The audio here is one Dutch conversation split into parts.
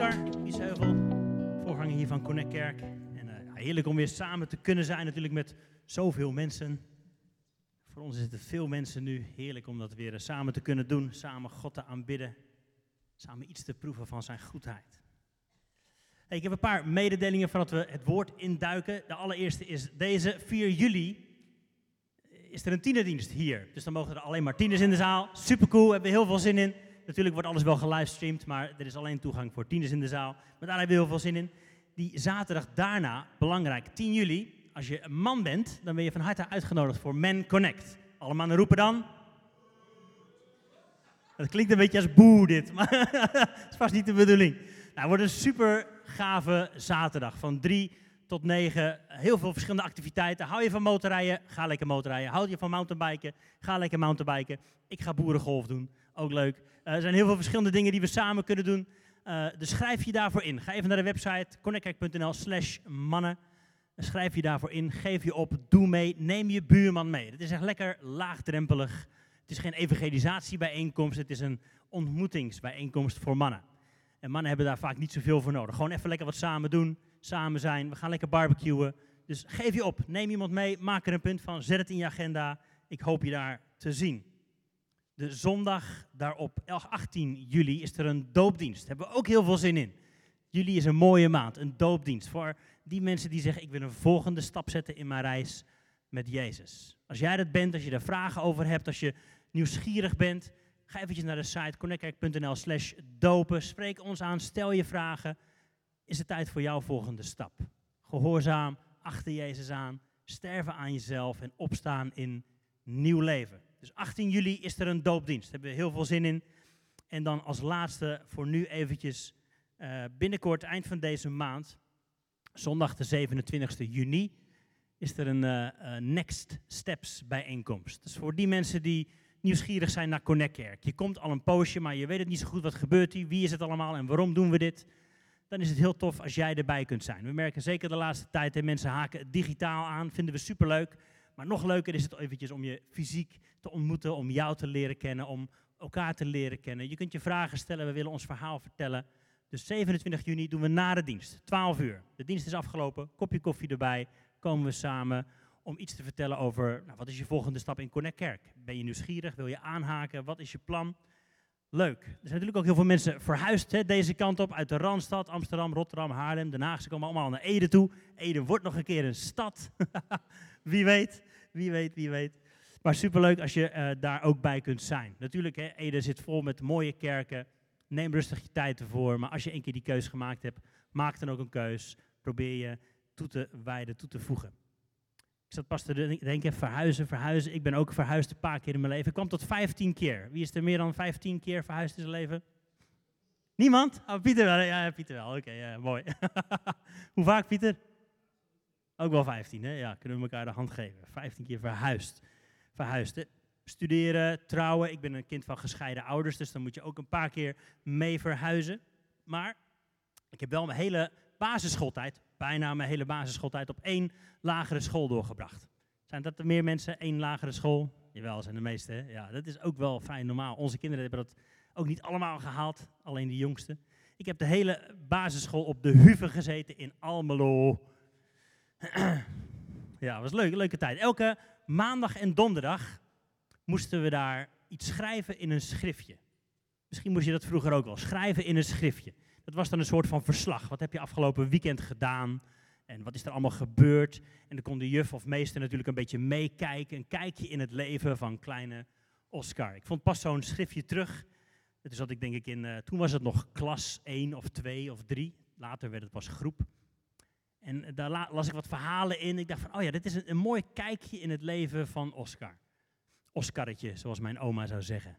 Oscar voorganger hier van Connect Kerk. En uh, heerlijk om weer samen te kunnen zijn natuurlijk met zoveel mensen. Voor ons het veel mensen nu. Heerlijk om dat weer samen te kunnen doen, samen God te aanbidden, samen iets te proeven van zijn goedheid. Hey, ik heb een paar mededelingen voordat we het woord induiken. De allereerste is deze, 4 juli is er een tienerdienst hier. Dus dan mogen er alleen maar tieners in de zaal. Supercool, we hebben heel veel zin in. Natuurlijk wordt alles wel gelivestreamd, maar er is alleen toegang voor tieners in de zaal. Maar daar hebben we heel veel zin in. Die zaterdag daarna, belangrijk, 10 juli, als je een man bent, dan ben je van harte uitgenodigd voor Men Connect. Alle mannen roepen dan. Dat klinkt een beetje als boe dit, maar dat is vast niet de bedoeling. Nou, het wordt een super gave zaterdag van 3 tot 9. Heel veel verschillende activiteiten. Hou je van motorrijden? Ga lekker motorrijden. Houd je van mountainbiken? Ga lekker mountainbiken. Ik ga boerengolf doen. Ook leuk. Uh, er zijn heel veel verschillende dingen die we samen kunnen doen. Uh, dus schrijf je daarvoor in. Ga even naar de website connectkerk.nl slash mannen. Schrijf je daarvoor in. Geef je op. Doe mee. Neem je buurman mee. Het is echt lekker laagdrempelig. Het is geen evangelisatiebijeenkomst. Het is een ontmoetingsbijeenkomst voor mannen. En mannen hebben daar vaak niet zoveel voor nodig. Gewoon even lekker wat samen doen. Samen zijn. We gaan lekker barbecuen. Dus geef je op. Neem iemand mee. Maak er een punt van. Zet het in je agenda. Ik hoop je daar te zien de zondag daarop, 18 juli, is er een doopdienst. Daar hebben we ook heel veel zin in. Juli is een mooie maand, een doopdienst. Voor die mensen die zeggen, ik wil een volgende stap zetten in mijn reis met Jezus. Als jij dat bent, als je daar vragen over hebt, als je nieuwsgierig bent, ga eventjes naar de site connectkerk.nl slash dopen. Spreek ons aan, stel je vragen. Is het tijd voor jouw volgende stap? Gehoorzaam, achter Jezus aan, sterven aan jezelf en opstaan in nieuw leven. Dus 18 juli is er een doopdienst. Daar hebben we heel veel zin in. En dan als laatste voor nu eventjes uh, binnenkort, eind van deze maand, zondag de 27e juni, is er een uh, Next Steps bijeenkomst. Dus voor die mensen die nieuwsgierig zijn naar Connect Kerk. Je komt al een poosje, maar je weet het niet zo goed wat gebeurt hier, wie is het allemaal en waarom doen we dit. Dan is het heel tof als jij erbij kunt zijn. We merken zeker de laatste tijd, dat mensen haken digitaal aan, vinden we superleuk. Maar nog leuker is het eventjes om je fysiek te ontmoeten, om jou te leren kennen, om elkaar te leren kennen. Je kunt je vragen stellen, we willen ons verhaal vertellen. Dus 27 juni doen we na de dienst, 12 uur. De dienst is afgelopen, kopje koffie erbij, komen we samen om iets te vertellen over nou, wat is je volgende stap in Connect Kerk. Ben je nieuwsgierig, wil je aanhaken, wat is je plan? Leuk. Er zijn natuurlijk ook heel veel mensen verhuisd hè, deze kant op, uit de Randstad, Amsterdam, Rotterdam, Haarlem, Den Haag. Ze komen allemaal naar Ede toe. Ede wordt nog een keer een stad. wie weet, wie weet, wie weet. Maar superleuk als je uh, daar ook bij kunt zijn. Natuurlijk, hè, Ede zit vol met mooie kerken. Neem rustig je tijd ervoor. Maar als je een keer die keus gemaakt hebt, maak dan ook een keus. Probeer je toe te wijden, toe te voegen. Ik zat pas te denken, verhuizen, verhuizen. Ik ben ook verhuisd een paar keer in mijn leven. Ik kwam tot 15 keer. Wie is er meer dan 15 keer verhuisd in zijn leven? Niemand? Oh, Pieter wel. Ja, Pieter wel. Oké, mooi. Hoe vaak, Pieter? Ook wel 15, hè? Ja, kunnen we elkaar de hand geven. 15 keer verhuisd. Verhuisd. Studeren, trouwen. Ik ben een kind van gescheiden ouders, dus dan moet je ook een paar keer mee verhuizen. Maar ik heb wel mijn hele basisschooltijd, bijna mijn hele basisschooltijd, op één lagere school doorgebracht. Zijn dat er meer mensen, één lagere school? Jawel, zijn de meeste. Hè? Ja, dat is ook wel fijn normaal. Onze kinderen hebben dat ook niet allemaal gehaald, alleen de jongste. Ik heb de hele basisschool op de Huve gezeten in Almelo. ja, was leuk, leuke tijd. Elke maandag en donderdag moesten we daar iets schrijven in een schriftje. Misschien moest je dat vroeger ook wel, schrijven in een schriftje. Dat was dan een soort van verslag. Wat heb je afgelopen weekend gedaan? En wat is er allemaal gebeurd? En dan kon de juf of meester natuurlijk een beetje meekijken. Een kijkje in het leven van kleine Oscar. Ik vond pas zo'n schriftje terug. Zat ik denk ik in, uh, toen was het nog klas 1 of 2 of 3. Later werd het pas groep. En daar las ik wat verhalen in. Ik dacht van, oh ja, dit is een, mooi kijkje in het leven van Oscar. Oscarretje, zoals mijn oma zou zeggen.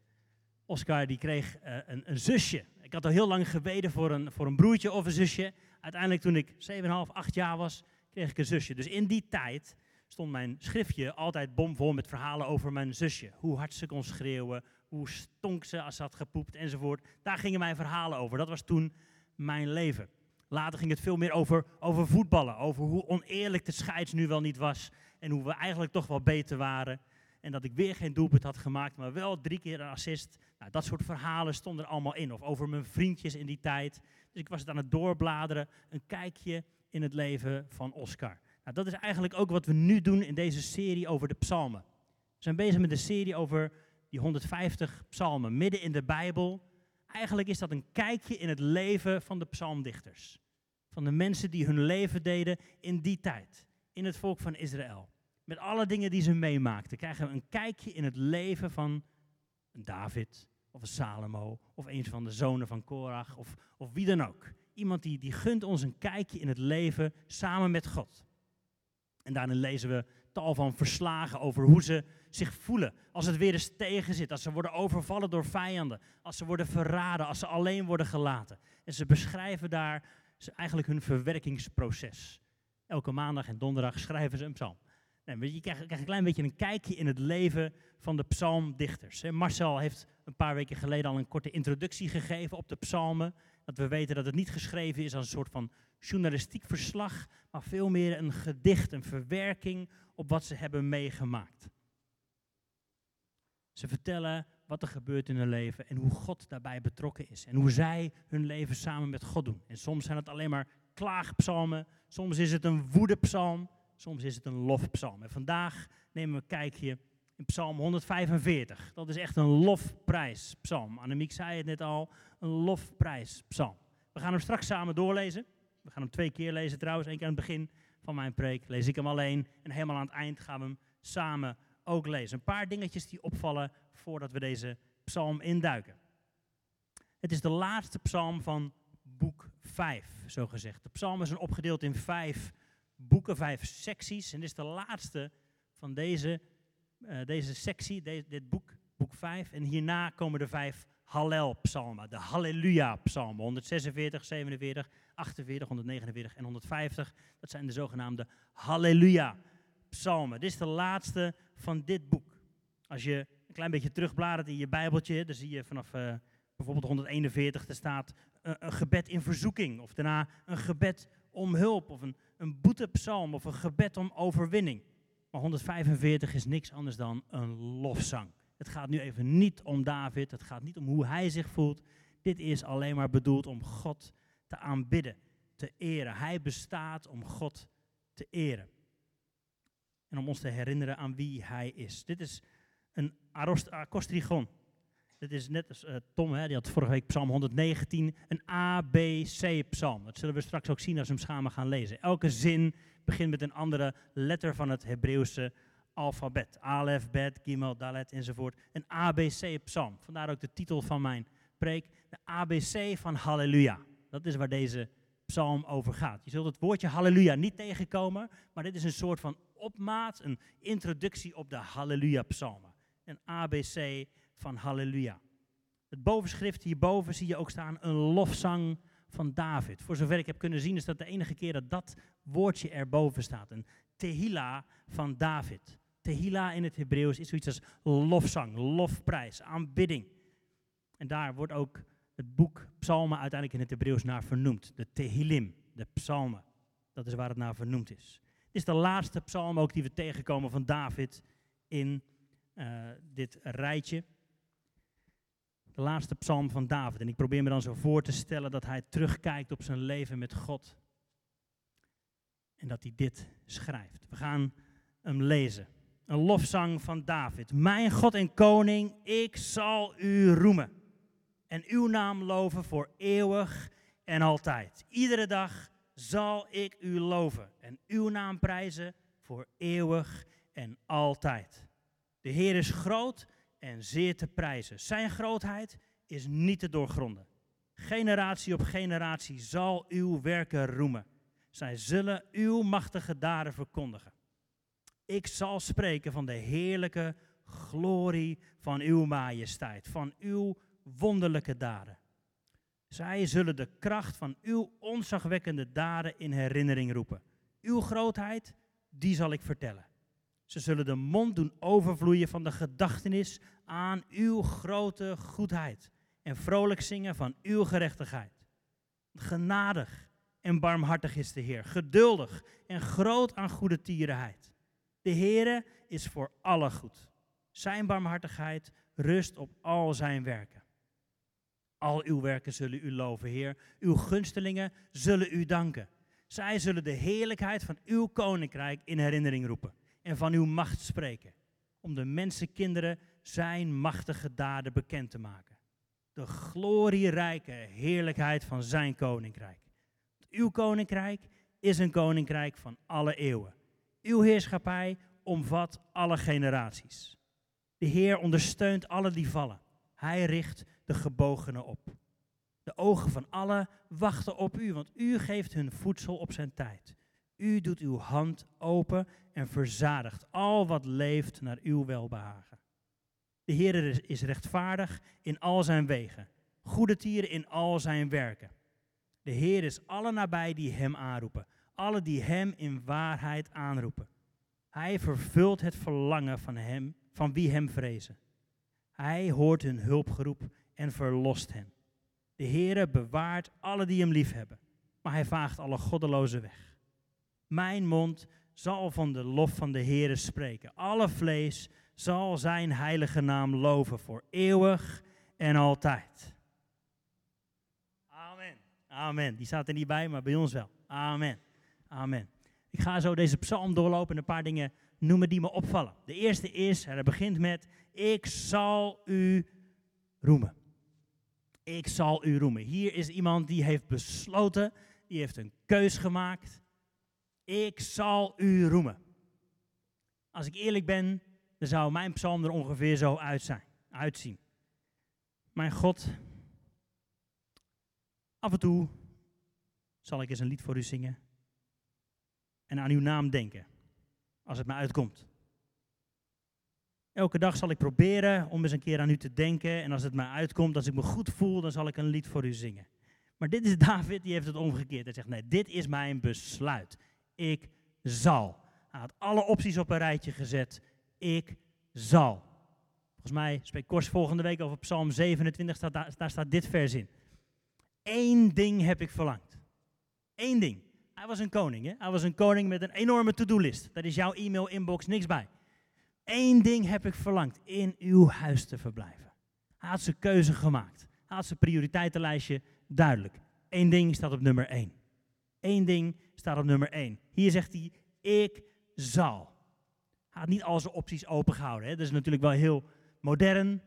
Oscar die kreeg uh, een, een, zusje. Ik had al heel lang gebeden voor een, voor een broertje of een zusje. Uiteindelijk toen ik 7,5, 8 jaar was, kreeg ik een zusje. Dus in die tijd stond mijn schriftje altijd bomvol met verhalen over mijn zusje. Hoe hard ze kon schreeuwen, hoe stonk ze als ze had gepoept enzovoort. Daar gingen mijn verhalen over. Dat was toen mijn leven. Later ging het veel meer over, over voetballen. Over hoe oneerlijk de scheids nu wel niet was. En hoe we eigenlijk toch wel beter waren. En dat ik weer geen doelpunt had gemaakt, maar wel drie keer een assist. Nou, dat soort verhalen stonden er allemaal in. Of over mijn vriendjes in die tijd. Dus ik was het aan het doorbladeren. Een kijkje in het leven van Oscar. Nou, dat is eigenlijk ook wat we nu doen in deze serie over de psalmen. We zijn bezig met een serie over die 150 psalmen, midden in de Bijbel. Eigenlijk is dat een kijkje in het leven van de psalmdichters. Van de mensen die hun leven deden in die tijd, in het volk van Israël. Met alle dingen die ze meemaakten, krijgen we een kijkje in het leven van David, of een Salomo, of een van de zonen van Korach, of, of wie dan ook. Iemand die, die gunt ons een kijkje in het leven samen met God. En daarin lezen we tal van verslagen over hoe ze zich voelen als het weer eens tegen zit, als ze worden overvallen door vijanden, als ze worden verraden, als ze alleen worden gelaten. En ze beschrijven daar eigenlijk hun verwerkingsproces. Elke maandag en donderdag schrijven ze een psalm. En je krijgt, een klein beetje een kijkje in het leven van de psalmdichters. Marcel heeft een paar weken geleden al een korte introductie gegeven op de psalmen. Dat we weten dat het niet geschreven is als een soort van journalistiek verslag, maar veel meer een gedicht, een verwerking op wat ze hebben meegemaakt. Ze vertellen wat er gebeurt in hun leven en hoe God daarbij betrokken is. En hoe zij hun leven samen met God doen. En soms zijn het alleen maar klaagpsalmen, soms is het een woedepsalm, soms is het een lofpsalm. En vandaag nemen we een kijkje in Psalm 145. Dat is echt een lofprijspsalm. Annemiek zei het net al, een lofprijspsalm. We gaan hem straks samen doorlezen. We gaan hem twee keer lezen trouwens. Eén keer aan het begin van mijn preek lees ik hem alleen. En helemaal aan het eind gaan we hem samen ook lezen. Een paar dingetjes die opvallen voordat we deze psalm induiken. Het is de laatste psalm van boek 5, zo gezegd. De psalmen zijn opgedeeld in vijf boeken, vijf secties. En dit is de laatste van deze, uh, deze sectie, dit boek, boek 5. En hierna komen de vijf Hallel-psalmen, de Halleluja-psalmen. 146, 47, 48, 149 en 150. Dat zijn de zogenaamde Halleluja-psalmen. Dit is de laatste van dit boek. Als je een klein beetje terugbladert in je Bijbeltje, dan zie je vanaf uh, bijvoorbeeld 141, er staat een, een, gebed in verzoeking. Of daarna een gebed om hulp, of een, een boetepsalm, of een gebed om overwinning. Maar 145 is niks anders dan een lofzang. Het gaat nu even niet om David, het gaat niet om hoe hij zich voelt. Dit is alleen maar bedoeld om God te aanbidden, te eren. Hij bestaat om God te eren. En om ons te herinneren aan wie hij is. Dit is een akostrigon. Dit is net als uh, Tom, hè, die had vorige week Psalm 119, een A-B-C-psalm. Dat zullen we straks ook zien als we hem samen gaan lezen. Elke zin begint met een andere letter van het Hebreeuwse alfabet. Alef, Bet, Gimel, Dalet enzovoort. Een ABC-psalm. Vandaar ook de titel van mijn preek. De ABC van Halleluja. Dat is waar deze psalm over gaat. Je zult het woordje Halleluja niet tegenkomen, maar dit is een soort van opmaat, een introductie op de Halleluja-psalmen. Een ABC van Halleluja. Het bovenschrift hierboven zie je ook staan een lofzang van David. Voor zover ik heb kunnen zien is dat de enige keer dat dat woordje erboven staat. Een tehila van David. Tehila in het Hebreeuws is zoiets als lofzang, lofprijs, aanbidding. En daar wordt ook het boek Psalmen uiteindelijk in het Hebreeuws naar vernoemd. De Tehillim, de Psalmen. Dat is waar het naar vernoemd is. Het is de laatste psalm ook die we tegenkomen van David in uh, dit rijtje. De laatste psalm van David. En ik probeer me dan zo voor te stellen dat hij terugkijkt op zijn leven met God. En dat hij dit schrijft. We gaan hem lezen. Een lofzang van David. Mijn God en koning, ik zal u roemen. En uw naam loven voor eeuwig en altijd. Iedere dag zal ik u loven en uw naam prijzen voor eeuwig en altijd. De Heer is groot en zeer te prijzen. Zijn grootheid is niet te doorgronden. Generatie op generatie zal uw werken roemen. Zij zullen uw machtige daden verkondigen. Ik zal spreken van de heerlijke glorie van uw majesteit, van uw wonderlijke daden. Zij zullen de kracht van uw onzagwekkende daden in herinnering roepen. Uw grootheid, die zal ik vertellen. Ze zullen de mond doen overvloeien van de gedachtenis aan uw grote goedheid en vrolijk zingen van uw gerechtigheid. Genadig en barmhartig is de Heer, geduldig en groot aan goede tierenheid. De Heere is voor alle goed. Zijn barmhartigheid rust op al zijn werken. Al uw werken zullen u loven, Heer. Uw gunstelingen zullen u danken. Zij zullen de heerlijkheid van uw koninkrijk in herinnering roepen en van uw macht spreken, om de mensenkinderen zijn machtige daden bekend te maken. De glorierijke heerlijkheid van zijn koninkrijk. Uw koninkrijk is een koninkrijk van alle eeuwen. Uw heerschappij omvat alle generaties. De Heer ondersteunt alle die vallen. Hij richt de gebogenen op. De ogen van allen wachten op u, want u geeft hun voedsel op zijn tijd. U doet uw hand open en verzadigt al wat leeft naar uw welbehagen. De Heer is rechtvaardig in al zijn wegen, goede tieren in al zijn werken. De Heer is alle nabij die hem aanroepen, alle die hem in waarheid aanroepen. Hij vervult het verlangen van hem, van wie hem vrezen. Hij hoort hun hulpgeroep en verlost hen. De Heere bewaart alle die hem liefhebben, maar hij vaagt alle goddeloze weg. Mijn mond zal van de lof van de Heere spreken. Alle vlees zal zijn heilige naam loven voor eeuwig en altijd. Amen. Amen. Die staat er niet bij, maar bij ons wel. Amen. Amen. Ik ga zo deze psalm doorlopen en een paar dingen noemen die me opvallen. De eerste is, hij begint met, ik zal u roemen. Ik zal u roemen. Hier is iemand die heeft besloten, die heeft een keus gemaakt. Ik zal u roemen. Als ik eerlijk ben, dan zou mijn psalm er ongeveer zo uit zijn, uitzien. Mijn God, af en toe zal ik eens een lied voor u zingen en aan uw naam denken, als het me uitkomt. Elke dag zal ik proberen om eens een keer aan u te denken. En als het mij uitkomt, als ik me goed voel, dan zal ik een lied voor u zingen. Maar dit is David, die heeft het omgekeerd. Hij zegt, nee, dit is mijn besluit. Ik zal. Hij had alle opties op een rijtje gezet. Ik zal. Volgens mij spreekt Kors volgende week over Psalm 27, staat, daar, staat dit vers in. Eén ding heb ik verlangd. Eén ding. Hij was een koning, hè? Hij was een koning met een enorme to-do-list. Daar is jouw e-mail-inbox niks bij. Eén ding heb ik verlangd, in uw huis te verblijven. Hij had zijn keuze gemaakt. Hij had zijn prioriteitenlijstje duidelijk. Eén ding staat op nummer één. Eén ding staat op nummer één. Hier zegt hij, ik zal. Hij had niet al zijn opties opengehouden. Hè? Dat is natuurlijk wel heel modern.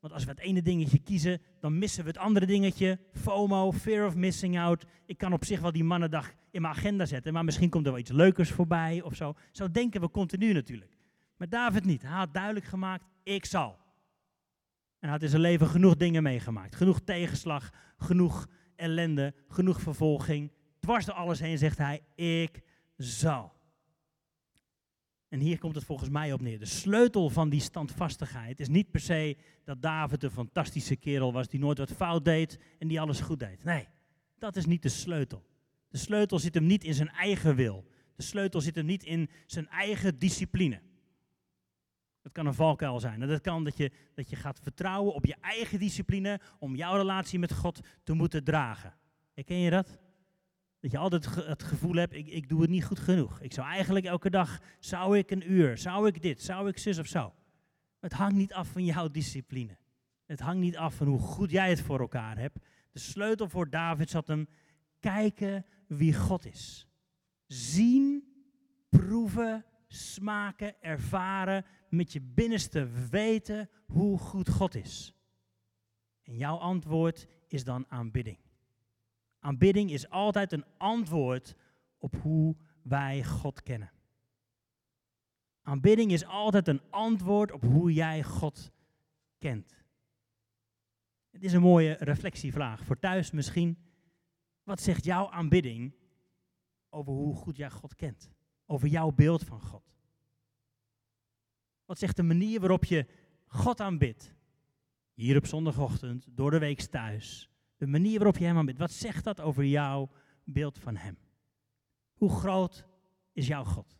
Want als we het ene dingetje kiezen, dan missen we het andere dingetje. FOMO, fear of missing out. Ik kan op zich wel die mannendag in mijn agenda zetten, maar misschien komt er wel iets leukers voorbij of zo. Zo denken we continu natuurlijk. Maar David niet. Hij had duidelijk gemaakt, ik zal. En hij had in zijn leven genoeg dingen meegemaakt. Genoeg tegenslag, genoeg ellende, genoeg vervolging. Dwars door alles heen zegt hij, ik zal. En hier komt het volgens mij op neer. De sleutel van die standvastigheid is niet per se dat David een fantastische kerel was die nooit wat fout deed en die alles goed deed. Nee, dat is niet de sleutel. De sleutel zit hem niet in zijn eigen wil. De sleutel zit hem niet in zijn eigen discipline. Dat kan een valkuil zijn. En dat kan dat je, dat je gaat vertrouwen op je eigen discipline om jouw relatie met God te moeten dragen. Herken je dat? Dat je altijd het gevoel hebt, ik, ik doe het niet goed genoeg. Ik zou eigenlijk elke dag, zou ik een uur, zou ik dit, zou ik zus of zo. Het hangt niet af van jouw discipline. Het hangt niet af van hoe goed jij het voor elkaar hebt. De sleutel voor David zat hem kijken wie God is. Zien, proeven, smaken, ervaren, met je binnenste weten hoe goed God is. En jouw antwoord is dan aanbidding. Aanbidding is altijd een antwoord op hoe wij God kennen. Aanbidding is altijd een antwoord op hoe jij God kent. Het is een mooie reflectievraag voor thuis misschien. Wat zegt jouw aanbidding over hoe goed jij God kent? Over jouw beeld van God? Wat zegt de manier waarop je God aanbidt? Hier op zondagochtend, door de week thuis. De manier waarop je Hem aanbidt. Wat zegt dat over jouw beeld van Hem? Hoe groot is jouw God?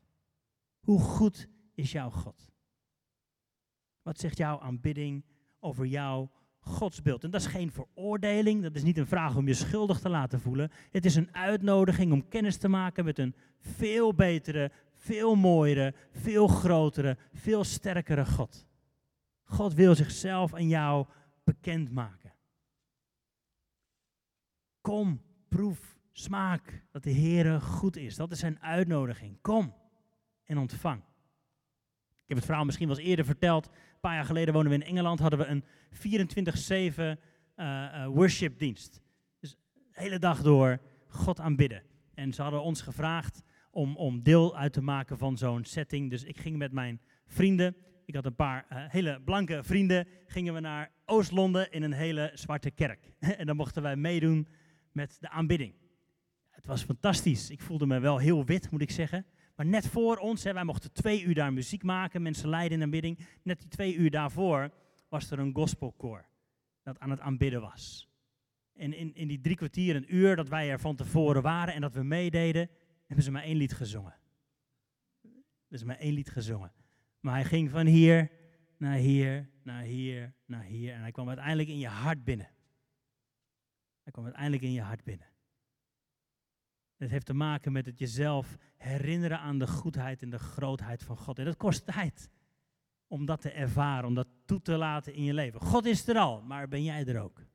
Hoe goed is jouw God? Wat zegt jouw aanbidding over jouw godsbeeld? En dat is geen veroordeling, dat is niet een vraag om je schuldig te laten voelen. Het is een uitnodiging om kennis te maken met een veel betere, veel mooiere, veel grotere, veel sterkere God. God wil zichzelf aan jou bekendmaken. Kom, proef, smaak dat de Heer goed is. Dat is zijn uitnodiging. Kom en ontvang. Ik heb het verhaal misschien wel eens eerder verteld. Een paar jaar geleden woonden we in Engeland, hadden we een 24-7 uh, uh, worshipdienst. Dus de hele dag door God aanbidden. En ze hadden ons gevraagd om, om deel uit te maken van zo'n setting. Dus ik ging met mijn vrienden, ik had een paar uh, hele blanke vrienden, gingen we naar Oost-Londen in een hele zwarte kerk. en dan mochten wij meedoen met de aanbidding. Het was fantastisch. Ik voelde me wel heel wit, moet ik zeggen. Maar net voor ons, hè, wij mochten twee uur daar muziek maken, mensen leiden in aanbidding. Net die twee uur daarvoor was er een gospelkoor dat aan het aanbidden was. En in, in die drie kwartier, een uur dat wij er van tevoren waren en dat we meededen, hebben ze maar één lied gezongen. Dus maar één lied gezongen. Maar hij ging van hier naar hier, naar hier, naar hier. En hij kwam uiteindelijk in je hart binnen. Hij kwam uiteindelijk in je hart binnen. Het heeft te maken met het jezelf herinneren aan de goedheid en de grootheid van God. En dat kost tijd om dat te ervaren, om dat toe te laten in je leven. God is er al, maar ben jij er ook?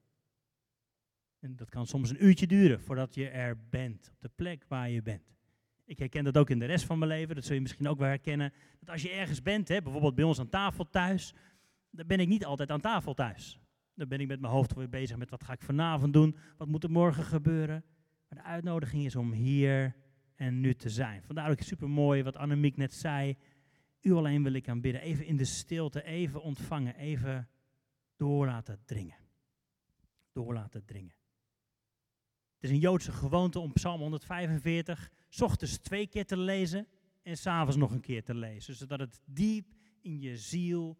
En dat kan soms een uurtje duren voordat je er bent, op de plek waar je bent. Ik herken dat ook in de rest van mijn leven, dat zul je misschien ook wel herkennen. Dat als je ergens bent, hè, bijvoorbeeld bij ons aan tafel thuis, dan ben ik niet altijd aan tafel thuis. Dan ben ik met mijn hoofd weer bezig met wat ga ik vanavond doen, wat moet er morgen gebeuren. Maar de uitnodiging is om hier en nu te zijn. Vandaar ook super mooi wat Annemiek net zei. U alleen wil ik aanbidden. Even in de stilte, even ontvangen, even door laten dringen. Door laten dringen. Het is een Joodse gewoonte om Psalm 145 s ochtends twee keer te lezen en s'avonds nog een keer te lezen. Zodat het diep in je ziel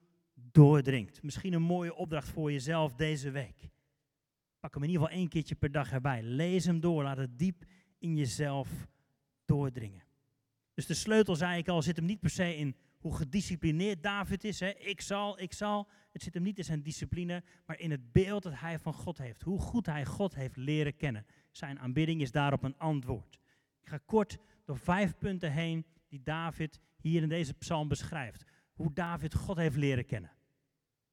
doordringt. Misschien een mooie opdracht voor jezelf deze week. Pak hem in ieder geval één keertje per dag erbij. Lees hem door. Laat het diep in jezelf doordringen. Dus de sleutel, zei ik al, zit hem niet per se in hoe gedisciplineerd David is. Hè. Ik zal, ik zal. Het zit hem niet in zijn discipline, maar in het beeld dat hij van God heeft. Hoe goed hij God heeft leren kennen. Zijn aanbidding is daarop een antwoord. Ik ga kort door vijf punten heen die David hier in deze psalm beschrijft. Hoe David God heeft leren kennen.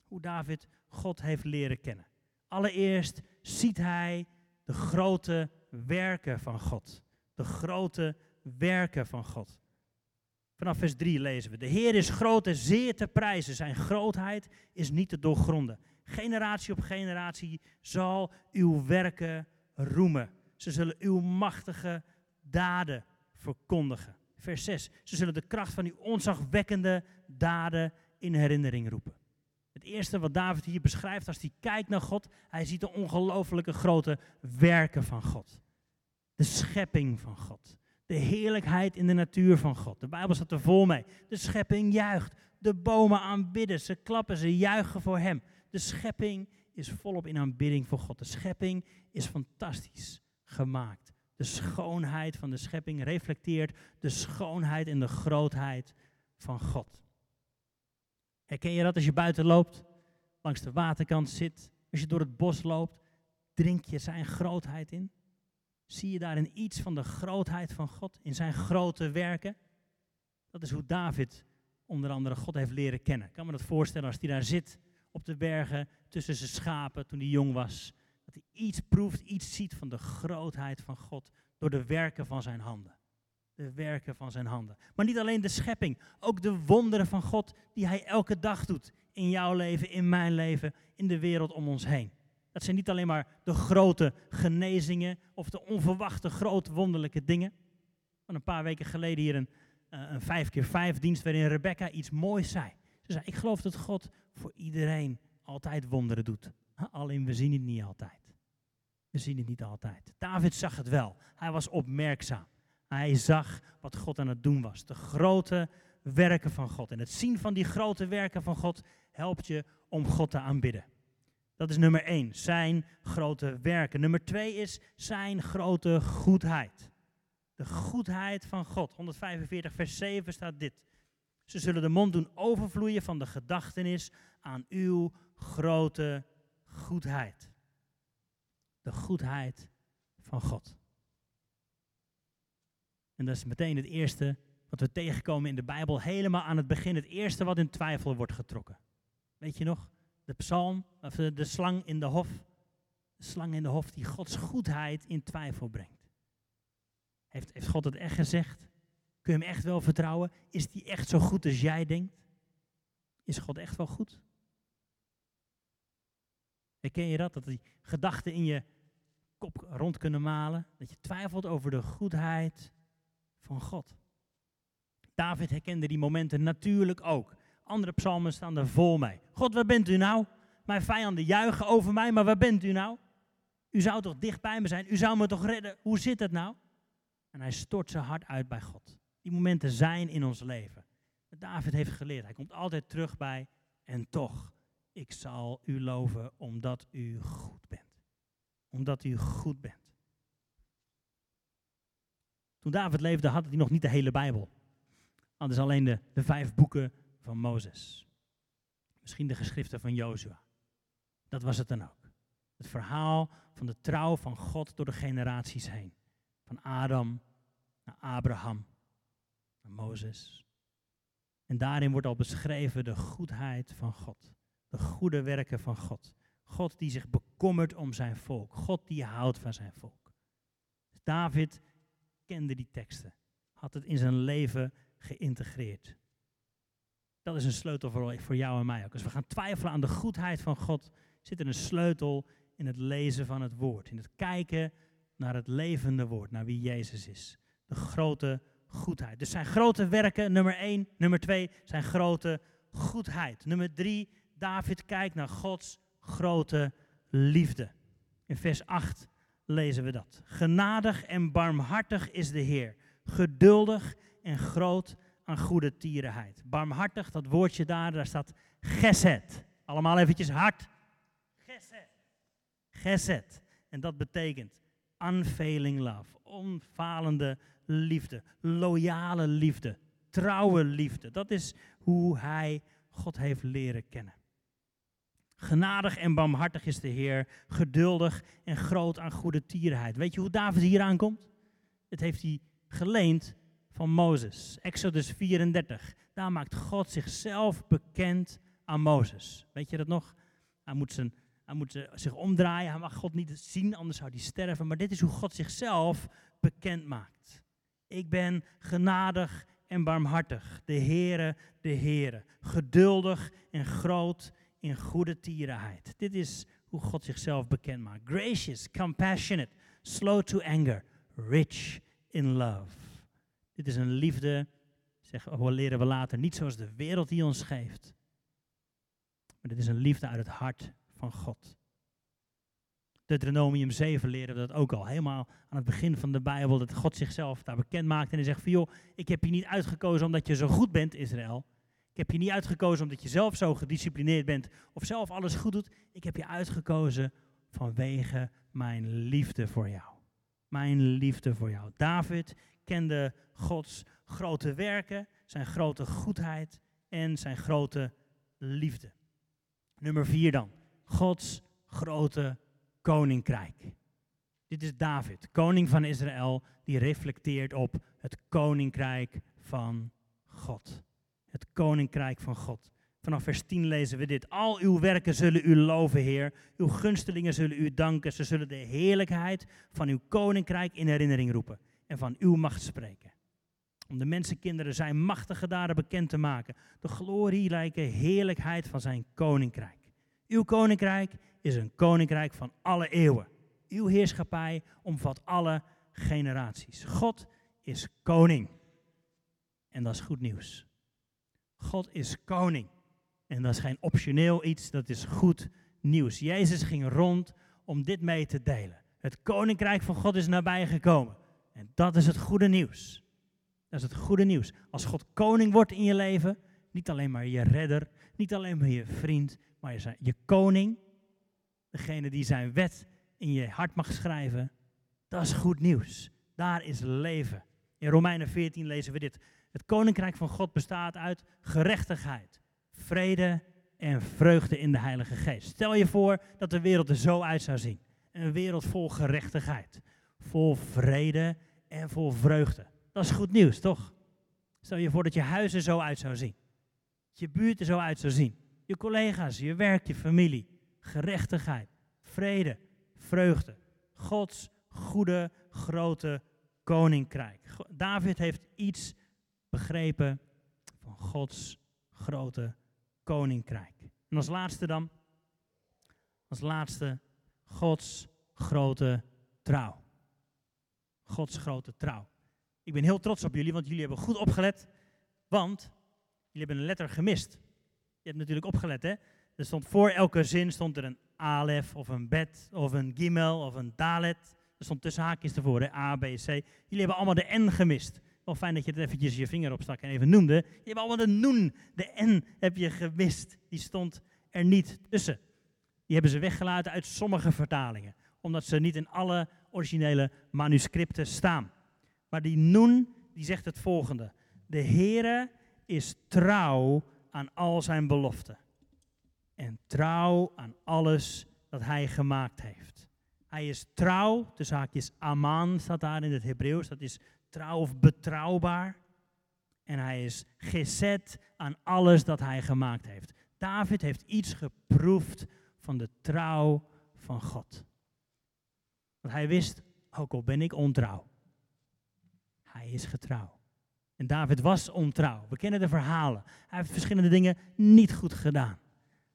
Hoe David God heeft leren kennen. Allereerst ziet hij de grote werken van God. De grote werken van God. Vanaf vers 3 lezen we: De Heer is groot en zeer te prijzen. Zijn grootheid is niet te doorgronden. Generatie op generatie zal uw werken roemen. Ze zullen uw machtige daden verkondigen. Vers 6. Ze zullen de kracht van uw onzagwekkende daden in herinnering roepen. Het eerste wat David hier beschrijft als hij kijkt naar God, hij ziet de ongelooflijke grote werken van God. De schepping van God. De heerlijkheid in de natuur van God. De Bijbel staat er vol mee. De schepping juicht. De bomen aanbidden. Ze klappen, ze juichen voor Hem. De schepping is volop in aanbidding voor God. De schepping is fantastisch gemaakt. De schoonheid van de schepping reflecteert de schoonheid en de grootheid van God. Herken je dat als je buiten loopt, langs de waterkant zit, als je door het bos loopt, drink je zijn grootheid in? Zie je daarin iets van de grootheid van God, in zijn grote werken? Dat is hoe David onder andere God heeft leren kennen. Ik kan me dat voorstellen als hij daar zit op de bergen tussen zijn schapen toen hij jong was. Dat hij iets proeft, iets ziet van de grootheid van God door de werken van zijn handen. De werken van zijn handen. Maar niet alleen de schepping, ook de wonderen van God die hij elke dag doet. In jouw leven, in mijn leven, in de wereld om ons heen. Dat zijn niet alleen maar de grote genezingen of de onverwachte grote wonderlijke dingen. Van een paar weken geleden hier een, uh, een vijf keer vijf dienst waarin Rebecca iets moois zei. Ze zei, ik geloof dat God voor iedereen altijd wonderen doet. Alleen we zien het niet altijd. We zien het niet altijd. David zag het wel. Hij was opmerkzaam. Hij zag wat God aan het doen was. De grote werken van God. En het zien van die grote werken van God helpt je om God te aanbidden. Dat is nummer één, zijn grote werken. Nummer twee is zijn grote goedheid. De goedheid van God. 145 vers 7 staat dit. Ze zullen de mond doen overvloeien van de gedachtenis aan uw grote goedheid. De goedheid van God. En dat is meteen het eerste wat we tegenkomen in de Bijbel, helemaal aan het begin, het eerste wat in twijfel wordt getrokken. Weet je nog? De psalm, of de, slang in de hof. De slang in de hof die Gods goedheid in twijfel brengt. Heeft, heeft God het echt gezegd? Kun je hem echt wel vertrouwen? Is die echt zo goed als jij denkt? Is God echt wel goed? Herken je dat? Dat die gedachten in je kop rond kunnen malen? Dat je twijfelt over de goedheid van God. David herkende die momenten natuurlijk ook. Andere psalmen staan er vol mee. God, waar bent u nou? Mijn vijanden juichen over mij, maar waar bent u nou? U zou toch dicht bij me zijn? U zou me toch redden? Hoe zit het nou? En hij stort zijn hart uit bij God. Die momenten zijn in ons leven. David heeft geleerd. Hij komt altijd terug bij. En toch, ik zal u loven omdat u goed bent. Omdat u goed bent. Toen David leefde had hij nog niet de hele Bijbel. Anders alleen de, de vijf boeken van Mozes. Misschien de geschriften van Jozua. Dat was het dan ook. Het verhaal van de trouw van God door de generaties heen. Van Adam naar Abraham, naar Mozes. En daarin wordt al beschreven de goedheid van God. De goede werken van God. God die zich bekommert om zijn volk. God die houdt van zijn volk. David kende die teksten. Had het in zijn leven geïntegreerd. Dat is een sleutel voor, voor jou en mij ook. Als we gaan twijfelen aan de goedheid van God, zit er een sleutel in het lezen van het woord. In het kijken naar het levende woord, naar wie Jezus is. De grote goedheid. Dus zijn grote werken, nummer één. Nummer twee, zijn grote goedheid. Nummer drie, David kijkt naar Gods grote liefde. In vers 8 lezen we dat. Genadig en barmhartig is de Heer, geduldig en groot aan goede tierenheid. Barmhartig, dat woordje daar, daar staat geset. Allemaal eventjes hard. Geset. Geset. En dat betekent unfailing love, onfalende liefde, loyale liefde, trouwe liefde. Dat is hoe hij God heeft leren kennen. Genadig en barmhartig is de Heer, geduldig en groot aan goede tierenheid. Weet je hoe David hier aankomt? Het heeft hij geleend van Mozes. Exodus 34. Daar maakt God zichzelf bekend aan Mozes. Weet je dat nog? Hij moet, zijn, hij moet zich omdraaien. Hij mag God niet zien, anders zou hij sterven. Maar dit is hoe God zichzelf bekend maakt. Ik ben genadig en barmhartig. De Heere, de Heere. Geduldig en groot in goede tierenheid. Dit is hoe God zichzelf bekend maakt. Gracious, compassionate, slow to anger, rich in love. Dit is een liefde, zeggen we, leren we later, niet zoals de wereld die ons geeft. Maar dit is een liefde uit het hart van God. Deuteronomium 7 leren we dat ook al. Helemaal aan het begin van de Bijbel, dat God zichzelf daar bekend maakt. En hij zegt van joh, ik heb je niet uitgekozen omdat je zo goed bent, Israël. Ik heb je niet uitgekozen omdat je zelf zo gedisciplineerd bent of zelf alles goed doet. Ik heb je uitgekozen vanwege mijn liefde voor jou. Mijn liefde voor jou. David kende Gods grote werken, zijn grote goedheid en zijn grote liefde. Nummer vier dan. Gods grote koninkrijk. Dit is David, koning van Israël, die reflecteert op het koninkrijk van God. Het koninkrijk van God. Vanaf vers 10 lezen we dit. Al uw werken zullen u loven, Heer. Uw gunstelingen zullen u danken. Ze zullen de heerlijkheid van uw koninkrijk in herinnering roepen en van uw macht spreken. Om de mensenkinderen zijn machtige daden bekend te maken. De glorierijke heerlijkheid van zijn koninkrijk. Uw koninkrijk is een koninkrijk van alle eeuwen. Uw heerschappij omvat alle generaties. God is koning. En dat is goed nieuws. God is koning. En dat is geen optioneel iets, dat is goed nieuws. Jezus ging rond om dit mee te delen. Het koninkrijk van God is nabij gekomen. En dat is het goede nieuws. Dat is het goede nieuws. Als God koning wordt in je leven, niet alleen maar je redder, niet alleen maar je vriend, maar je, je koning, degene die zijn wet in je hart mag schrijven, dat is goed nieuws. Daar is leven. In Romeinen 14 lezen we dit. Het koninkrijk van God bestaat uit gerechtigheid, vrede en vreugde in de Heilige Geest. Stel je voor dat de wereld er zo uit zou zien. Een wereld vol gerechtigheid, vol vrede en vol vreugde. Dat is goed nieuws, toch? Stel je voor dat je huis er zo uit zou zien. Dat je buurt er zo uit zou zien. je collega's, je werk, je familie, gerechtigheid, vrede, vreugde. Gods goede, grote koninkrijk. David heeft iets begrepen van Gods grote koninkrijk. En als laatste dan, als laatste, Gods grote trouw. Gods grote trouw. Ik ben heel trots op jullie, want jullie hebben goed opgelet. Want jullie hebben een letter gemist. Je hebt natuurlijk opgelet, hè? Er stond voor elke zin stond er een alef of een bet of een gimel of een dalet. Er stond tussen haakjes ervoor, hè? A, B, C. Jullie hebben allemaal de N gemist. Wel fijn dat je er eventjes je vinger op stak en even noemde. Je hebt allemaal de noen, de N heb je gemist. Die stond er niet tussen. Die hebben ze weggelaten uit sommige vertalingen. Omdat ze niet in alle originele manuscripten staan. Maar die noen, die zegt het volgende. De Heere is trouw aan al zijn beloften. En trouw aan alles dat hij gemaakt heeft. Hij is trouw, de zaakjes aman staat daar in het Hebreeuws. Dat is trouw of betrouwbaar. En hij is gezet aan alles dat hij gemaakt heeft. David heeft iets geproefd van de trouw van God. Want hij wist, ook al ben ik ontrouw, hij is getrouw. En David was ontrouw. We kennen de verhalen. Hij heeft verschillende dingen niet goed gedaan.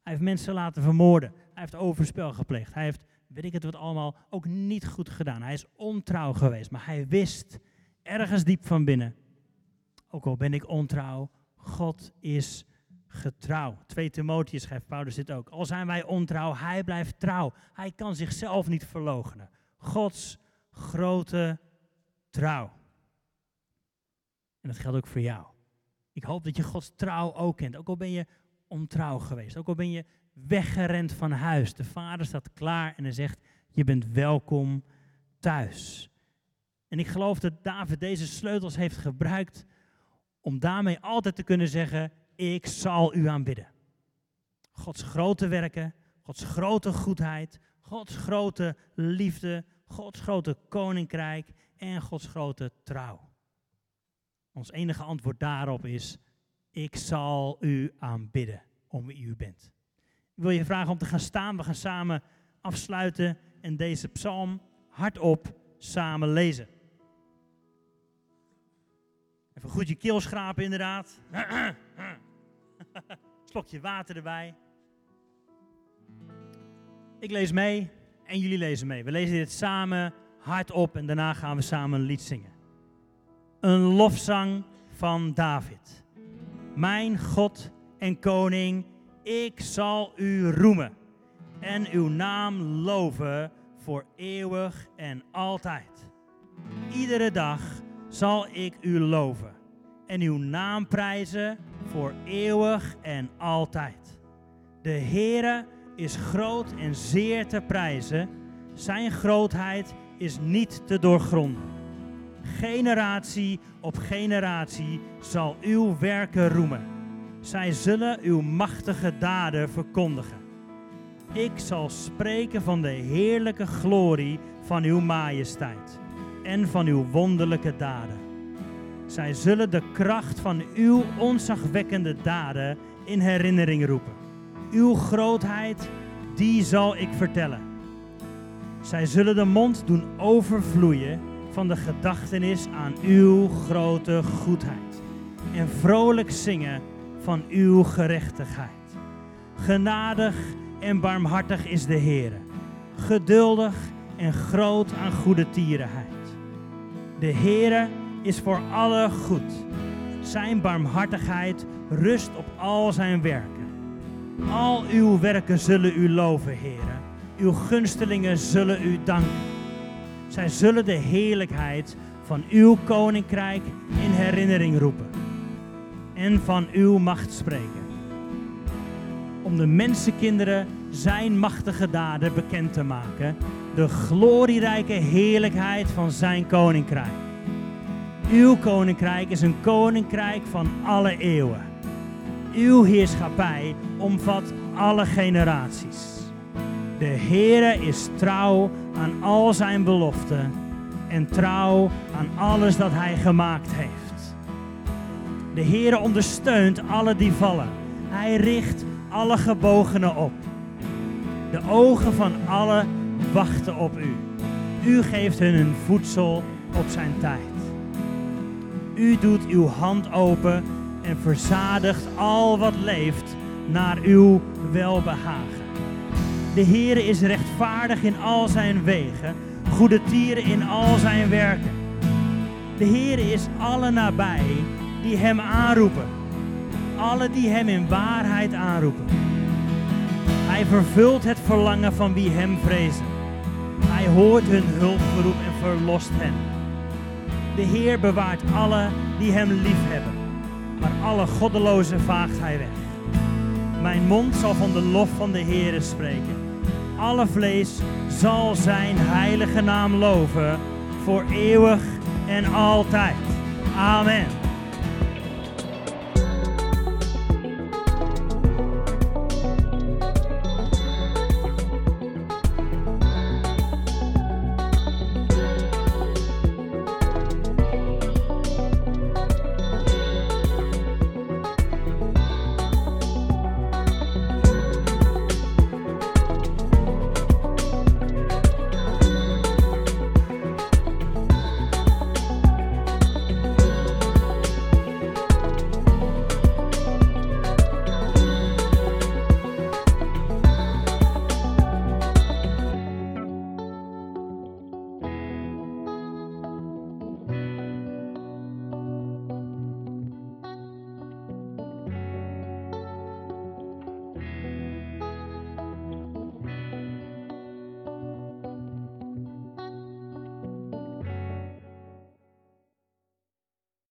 Hij heeft mensen laten vermoorden. Hij heeft overspel gepleegd. Hij heeft, weet ik het wat allemaal, ook niet goed gedaan. Hij is ontrouw geweest. Maar hij wist ergens diep van binnen, ook al ben ik ontrouw, God is getrouw. 2 Timotheus schrijft Paulus dit ook. Al zijn wij ontrouw, hij blijft trouw. Hij kan zichzelf niet verloochenen. Gods grote trouw. En dat geldt ook voor jou. Ik hoop dat je Gods trouw ook kent. Ook al ben je ontrouw geweest. Ook al ben je weggerend van huis. De vader staat klaar en hij zegt, je bent welkom thuis. En ik geloof dat David deze sleutels heeft gebruikt om daarmee altijd te kunnen zeggen, ik zal u aanbidden. Gods grote werken, Gods grote goedheid, Gods grote liefde, Gods grote koninkrijk en Gods grote trouw. Ons enige antwoord daarop is, ik zal u aanbidden om wie u bent. Ik wil je vragen om te gaan staan. We gaan samen afsluiten en deze psalm hardop samen lezen. Even goed je keel schrapen inderdaad. Slokje water erbij. Ik lees mee en jullie lezen mee. We lezen dit samen hardop en daarna gaan we samen een lied zingen een lofzang van David. Mijn God en koning, ik zal u roemen en uw naam loven voor eeuwig en altijd. Iedere dag zal ik u loven en uw naam prijzen voor eeuwig en altijd. De Heere is groot en zeer te prijzen. Zijn grootheid is niet te doorgronden. Generatie op generatie zal uw werken roemen. Zij zullen uw machtige daden verkondigen. Ik zal spreken van de heerlijke glorie van uw majesteit en van uw wonderlijke daden. Zij zullen de kracht van uw onzagwekkende daden in herinnering roepen. Uw grootheid, die zal ik vertellen. Zij zullen de mond doen overvloeien van de gedachtenis aan uw grote goedheid en vrolijk zingen van uw gerechtigheid. Genadig en barmhartig is de Heer, geduldig en groot aan goede tierenheid. De Heere is voor alle goed. Zijn barmhartigheid rust op al zijn werken. Al uw werken zullen u loven, Heere. Uw gunstelingen zullen u danken. Zij zullen de heerlijkheid van uw koninkrijk in herinnering roepen en van uw macht spreken. Om de mensenkinderen zijn machtige daden bekend te maken, de glorierijke heerlijkheid van zijn koninkrijk. Uw koninkrijk is een koninkrijk van alle eeuwen. Uw heerschappij omvat alle generaties. De Heere is trouw aan al zijn beloften en trouw aan alles dat hij gemaakt heeft. De Heere ondersteunt alle die vallen. Hij richt alle gebogenen op. De ogen van allen wachten op u. U geeft hun hun voedsel op zijn tijd. U doet uw hand open en verzadigt al wat leeft naar uw welbehagen. De Heere is rechtvaardig in al zijn wegen, goede tieren in al zijn werken. De Heere is alle nabij die hem aanroepen, alle die hem in waarheid aanroepen. Hij vervult het verlangen van wie hem vrezen. Hij hoort hun hulpgeroep en verlost hen. De Heer bewaart alle die hem liefhebben, maar alle goddelozen vaagt hij weg. Mijn mond zal van de lof van de Heere spreken. Alle vlees zal zijn heilige naam loven voor eeuwig en altijd. Amen.